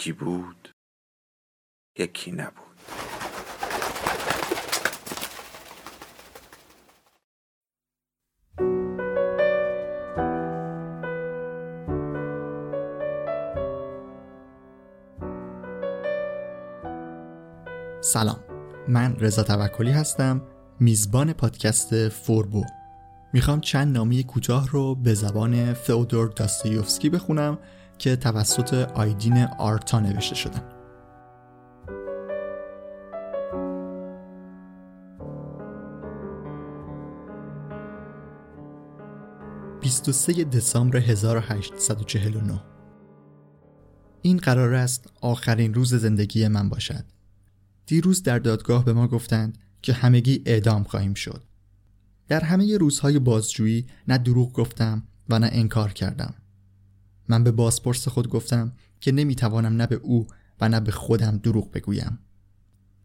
یکی بود یکی نبود. سلام من رضا توکلی هستم میزبان پادکست فوربو. می‌خوام چند نامی کوتاه رو به زبان فئودور داستایوفسکی بخونم که توسط آیدین آرتا نوشته شدن 23 دسامبر 1849 این قرار است آخرین روز زندگی من باشد. دیروز در دادگاه به ما گفتند که همگی اعدام خواهیم شد. در همه روزهای بازجویی نه دروغ گفتم و نه انکار کردم. من به بازپرس خود گفتم که نمی‌توانم نه به او و نه به خودم دروغ بگویم.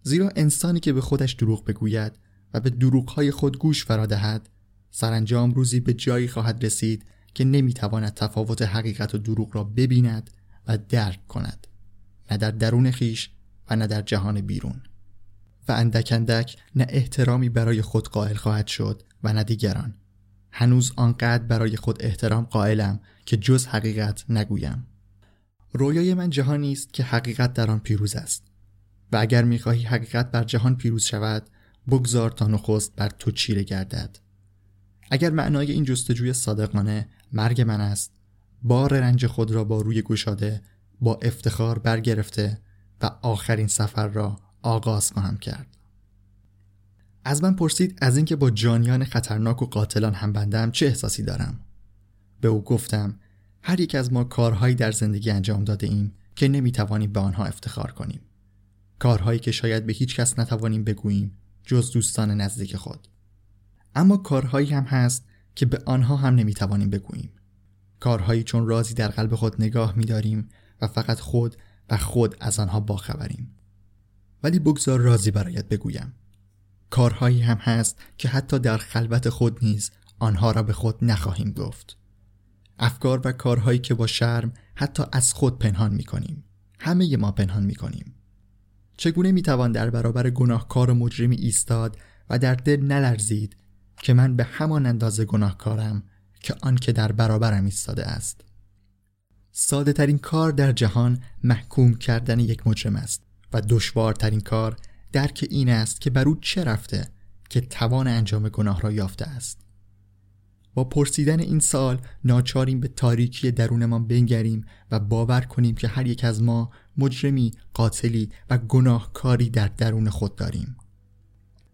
زیرا انسانی که به خودش دروغ بگوید و به دروغهای خود گوش فرا دهد سرانجام روزی به جایی خواهد رسید که نمی‌تواند تفاوت حقیقت و دروغ را ببیند و درک کند نه در درون خیش و نه در جهان بیرون. و اندک اندک نه احترامی برای خود قائل خواهد شد و نه دیگران. هنوز آنقدر برای خود احترام قائلم که جز حقیقت نگویم. رویای من جهانی است که حقیقت در آن پیروز است. و اگر می‌خواهی حقیقت بر جهان پیروز شود بگذار تا نخست بر تو چیره گردد. اگر معنای این جستجوی صادقانه مرگ من است بار رنج خود را با روی گشاده با افتخار برگرفته و آخرین سفر را آغاز خواهم کرد. از من پرسید از اینکه با جانیان خطرناک و قاتلان هم بندم چه احساسی دارم. به او گفتم هر یک از ما کارهایی در زندگی انجام داده ایم که نمی‌توانیم به آنها افتخار کنیم. کارهایی که شاید به هیچ کس نتوانیم بگوییم جز دوستان نزدیک خود. اما کارهایی هم هست که به آنها هم نمی‌توانیم بگوییم. کارهایی چون رازی در قلب خود نگاه میداریم و فقط خود و خود از آنها باخبریم. ولی بگذار رازی برایت بگویم. کارهایی هم هست که حتی در خلوت خود نیز آنها را به خود نخواهیم گفت. افکار و کارهایی که با شرم حتی از خود پنهان می کنیم همه ما پنهان می کنیم چگونه می توان در برابر گناهکار و مجرمی ایستاد و در دل نلرزید که من به همان اندازه گناهکارم که آن که در برابرم ایستاده است؟ ساده ترین کار در جهان محکوم کردن یک مجرم است و دشوارترین کار درک این است که بر او چه رفته که توان انجام گناه را یافته است. با پرسیدن این سال ناچاریم به تاریکی درونمان بنگریم و باور کنیم که هر یک از ما مجرمی، قاتلی و گناهکاری در درون خود داریم.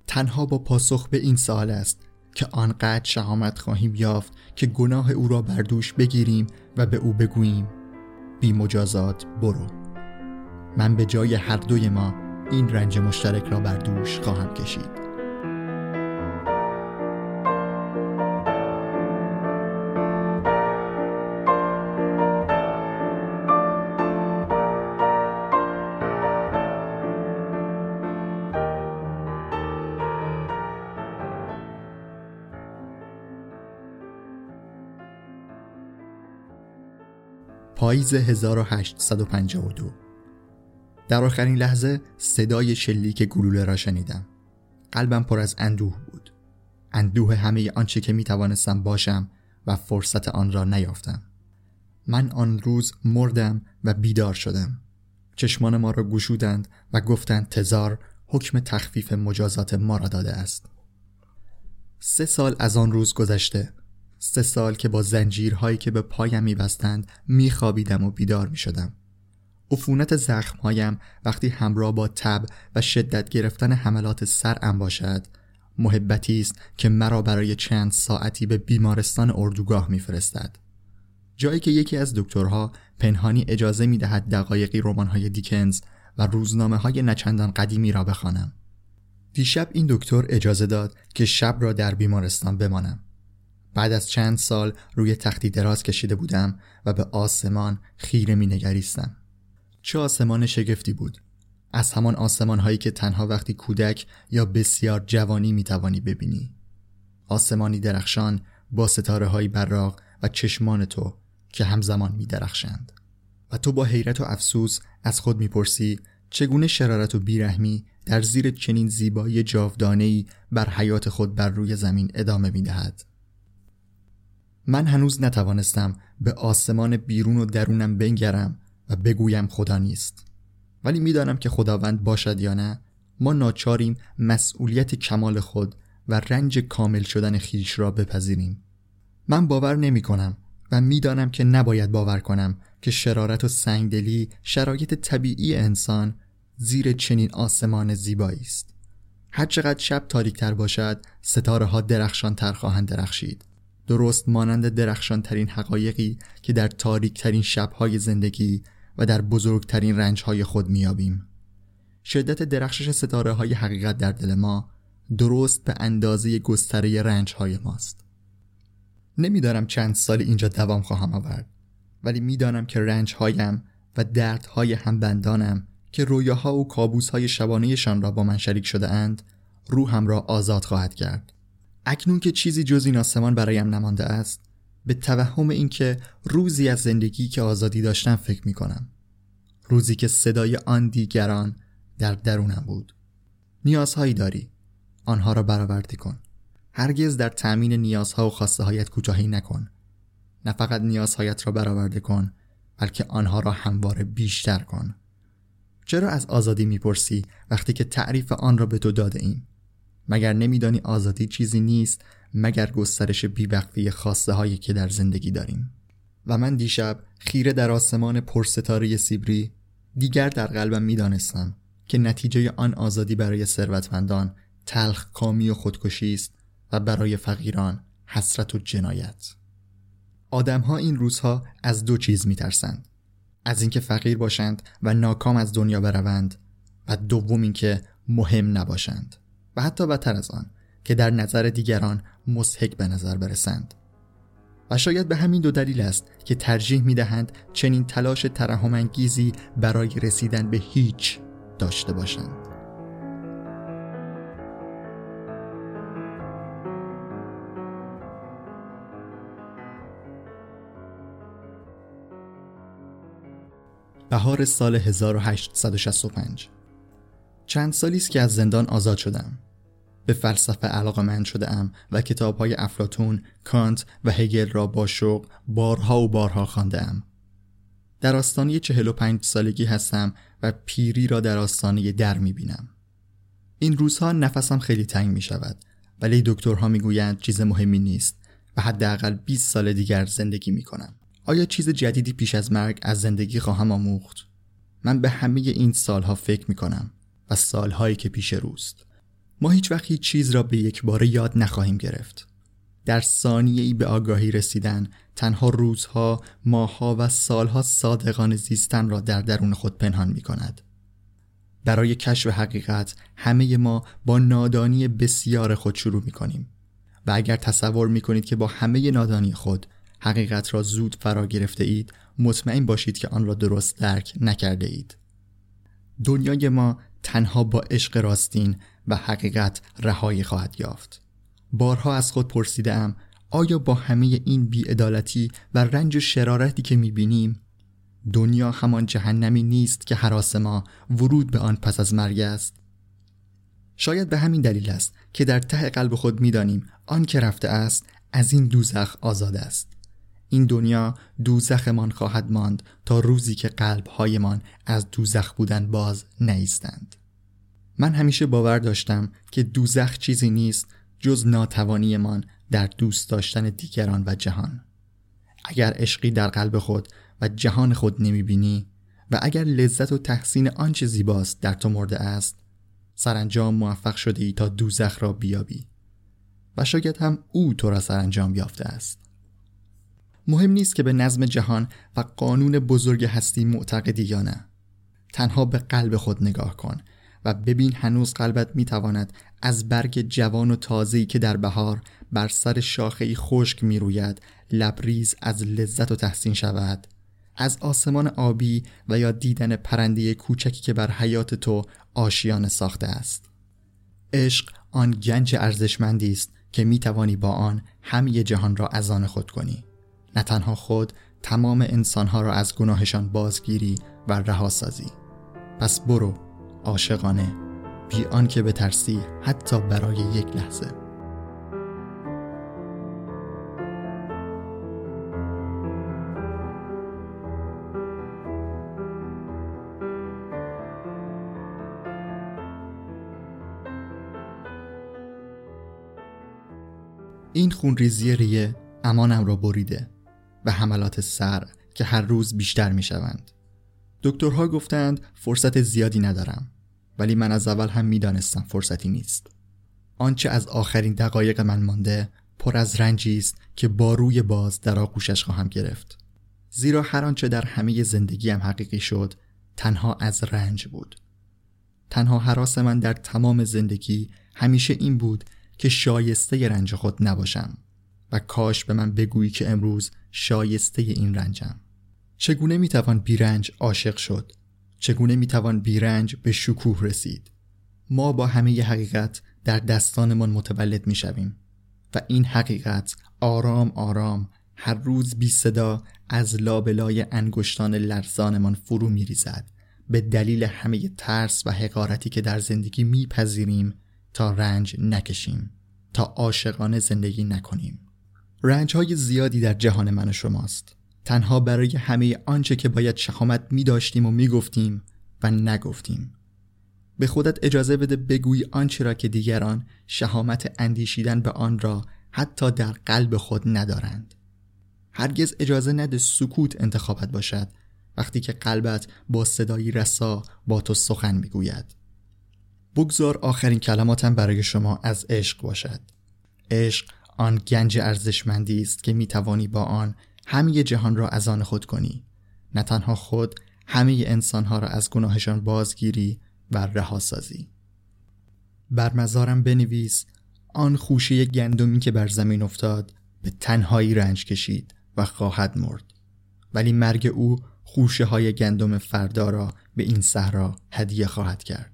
تنها با پاسخ به این سال است که آنقدر شهامت خواهیم یافت که گناه او را بر دوش بگیریم و به او بگوییم بی مجازات برو. من به جای هر دوی ما این رنج مشترک را بر دوش خواهم کشید. پاییز 1852 در آخرین لحظه صدای شلیک گلوله را شنیدم. قلبم پر از اندوه بود. اندوه همه آنچه که می توانستم باشم و فرصت آن را نیافتم. من آن روز مردم و بیدار شدم. چشمان ما را گشودند و گفتند تزار حکم تخفیف مجازات ما را داده است. سه سال از آن روز گذشته. سه سال که با زنجیرهایی که به پایم میبستند میخوابیدم و بیدار می‌شدم. عفونت زخمهایم وقتی همراه با تب و شدت گرفتن حملات سرم باشد محبتی است که مرا برای چند ساعتی به بیمارستان اردوگاه میفرستد جایی که یکی از دکترها پنهانی اجازه می دهد دقایقی های دیکنز و روزنامه های نچندان قدیمی را بخوانم. دیشب این دکتر اجازه داد که شب را در بیمارستان بمانم. بعد از چند سال روی تختی دراز کشیده بودم و به آسمان خیره می نگریستم. چه آسمان شگفتی بود. از همان آسمان هایی که تنها وقتی کودک یا بسیار جوانی می توانی ببینی. آسمانی درخشان با ستاره های براق و چشمان تو که همزمان می درخشند. و تو با حیرت و افسوس از خود می‌پرسی چگونه شرارت و بیرحمی در زیر چنین زیبایی جاودانهای بر حیات خود بر روی زمین ادامه می‌دهد من هنوز نتوانستم به آسمان بیرون و درونم بنگرم و بگویم خدا نیست. ولی می‌دانم که خداوند باشد یا نه ما ناچاریم مسئولیت کمال خود و رنج کامل شدن خیش را بپذیریم. من باور نمی کنم و می‌دانم که نباید باور کنم که شرارت و سنگدلی شرایط طبیعی انسان زیر چنین آسمان زیبایی است. هرچقدر شب تاریکتر باشد ستاره ها درخشان تر خواهند درخشید. درست مانند درخشان ترین حقایقی که در تاریک ترین شبهای زندگی و در بزرگترین رنج های خود میابیم شدت درخشش ستاره های حقیقت در دل ما درست به اندازه گستره رنج های ماست. نمی‌دانم چند سال اینجا دوام خواهم آورد ولی می‌دانم که رنج هایم و دردهای همبندانم که رویاها و کابوسهای شبانهشان را با من شریک شده اند روحم را آزاد خواهد کرد. اکنون که چیزی جز این آسمان برایم نمانده است به توهم اینکه روزی از زندگی که آزادی داشتم فکر می کنم روزی که صدای آن دیگران در درونم بود. نیازهایی داری. آنها را برآورده کن. هرگز در تأمین نیازها و خواسته هایت کوتاهی نکن. نه فقط نیازهایت را برآورده کن بلکه آنها را همواره بیشتر کن. چرا از آزادی می‌پرسی وقتی که تعریف آن را به تو داده ایم؟ مگر نمیدانی آزادی چیزی نیست مگر گسترش بیوقفی خواسته هایی که در زندگی داریم. و من دیشب خیره در آسمان پرستاره سیبری دیگر در قلبم می‌دانستم که نتیجه آن آزادی برای ثروتمندان تلخ کامی و خودکشی است و برای فقیران حسرت و جنایت. آدمها این روزها از دو چیز میترسند. از اینکه فقیر باشند و ناکام از دنیا بروند و دوم اینکه مهم نباشند. و حتی بدتر از آن که در نظر دیگران مسحک به نظر برسند. و شاید به همین دو دلیل است که ترجیح می دهند چنین تلاش ترحمانگیزی برای رسیدن به هیچ داشته باشند. بهار سال 1865 چند سالی است که از زندان آزاد شدم. به فلسفه علاقه شده ام و کتاب های افلاتون، کانت و هگل را با شوق بارها و بارها خانده ام. در آستانه 45 سالگی هستم و پیری را در آستانه در می بینم. این روزها نفسم خیلی تنگ می شود ولی دکترها می گویند چیز مهمی نیست و حداقل 20 سال دیگر زندگی می کنم. آیا چیز جدیدی پیش از مرگ از زندگی خواهم آموخت؟ من به همه این سالها فکر می کنم و سالهایی که پیش روست. ما هیچ وقت هیچ چیز را به یک باره یاد نخواهیم گرفت. در ثانیه ای به آگاهی رسیدن تنها روزها، ماهها و سالها صادقان زیستن را در درون خود پنهان می کند. برای کشف حقیقت همه ما با نادانی بسیار خود شروع می کنیم و اگر تصور می کنید که با همه نادانی خود حقیقت را زود فرا گرفته اید مطمئن باشید که آن را درست درک نکرده اید دنیای ما تنها با عشق راستین و حقیقت رهایی خواهد یافت. بارها از خود پرسیده ام آیا با همه این بیعدالتی و رنج و شرارتی که می‌بینیم دنیا همان جهنمی نیست که حراس ما ورود به آن پس از مرگ است؟ شاید به همین دلیل است که در ته قلب خود می‌دانیم آن که رفته است از این دوزخ آزاد است. این دنیا دوزخمان خواهد ماند تا روزی که قلبهایمان از دوزخ بودن باز نیستند. من همیشه باور داشتم که دوزخ چیزی نیست جز ناتوانیمان در دوست داشتن دیگران و جهان. اگر عشقی در قلب خود و جهان خود نمی بینی و اگر لذت و تحسین آنچه زیباست در تو مرده است سرانجام موفق شده ای تا دوزخ را بیابی. و شاید هم او تو را سرانجام یافته است. مهم نیست که به نظم جهان و قانون بزرگ هستی معتقدی یا نه. تنها به قلب خود نگاه کن و ببین هنوز قلبت می‌تواند از برگ جوان و تازه‌ای که در بهار بر سر شاخه‌ای خشک می‌روید لبریز از لذت و تحسین شود. از آسمان آبی و یا دیدن پرنده کوچکی که بر حیات تو آشیانه ساخته است. عشق آن گنج ارزشمندی است که می توانی با آن همه جهان را از آن خود کنی. نه تنها خود تمام انسانها را از گناهشان بازگیری و رها سازی. پس برو. عاشقانه بی آنکه بترسی حتی برای یک لحظه این خونریزی ریه امانم را بریده و حملات سر که هر روز بیشتر می شوند. دکترها گفتند فرصت زیادی ندارم ولی من از اول هم می‌دانستم فرصتی نیست. آنچه از آخرین دقایق من مانده پر از رنجی است که با روی باز در آغوشش خواهم گرفت. زیرا هر آنچه در همه زندگیم حقیقی شد تنها از رنج بود. تنها حراس من در تمام زندگی همیشه این بود که شایسته رنج خود نباشم و کاش به من بگویی که امروز شایسته این رنجم چگونه می‌توان بیرنج عاشق شد؟ چگونه می‌توان بیرنج به شکوه رسید؟ ما با همه حقیقت در دستانمان متولد می‌شویم و این حقیقت آرام آرام هر روز بی صدا از لابلای انگشتان لرزانمان فرو میریزد. به دلیل همه ترس و حقارتی که در زندگی میپذیریم تا رنج نکشیم تا عاشقانه زندگی نکنیم. رنج های زیادی در جهان من و شماست. تنها برای همه آنچه که باید شخامت می داشتیم و می گفتیم و نگفتیم. به خودت اجازه بده بگوی آنچه را که دیگران شهامت اندیشیدن به آن را حتی در قلب خود ندارند. هرگز اجازه نده سکوت انتخابت باشد وقتی که قلبت با صدایی رسا با تو سخن می‌گوید. بگذار آخرین کلماتم برای شما از عشق باشد. عشق آن گنج ارزشمندی است که می توانی با آن همه جهان را از آن خود کنی. نه تنها خود همه انسانها را از گناهشان بازگیری و رها سازی. بر مزارم بنویس آن خوشه گندمی که بر زمین افتاد به تنهایی رنج کشید و خواهد مرد. ولی مرگ او خوشه های گندم فردا را به این صحرا هدیه خواهد کرد.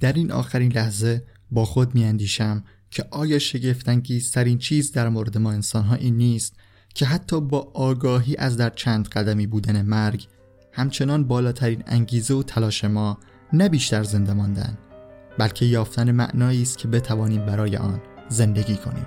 در این آخرین لحظه با خود می اندیشم که آیا شگفتانگیزترین چیز در مورد ما انسانها این نیست که حتی با آگاهی از در چند قدمی بودن مرگ همچنان بالاترین انگیزه و تلاش ما نه بیشتر زنده ماندن بلکه یافتن معنایی است که بتوانیم برای آن زندگی کنیم.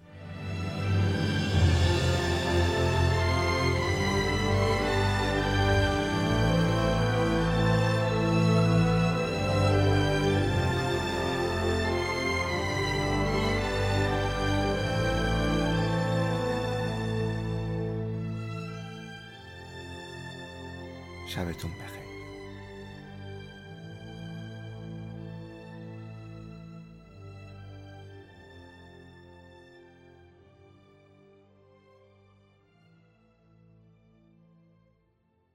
شبتون بخیر.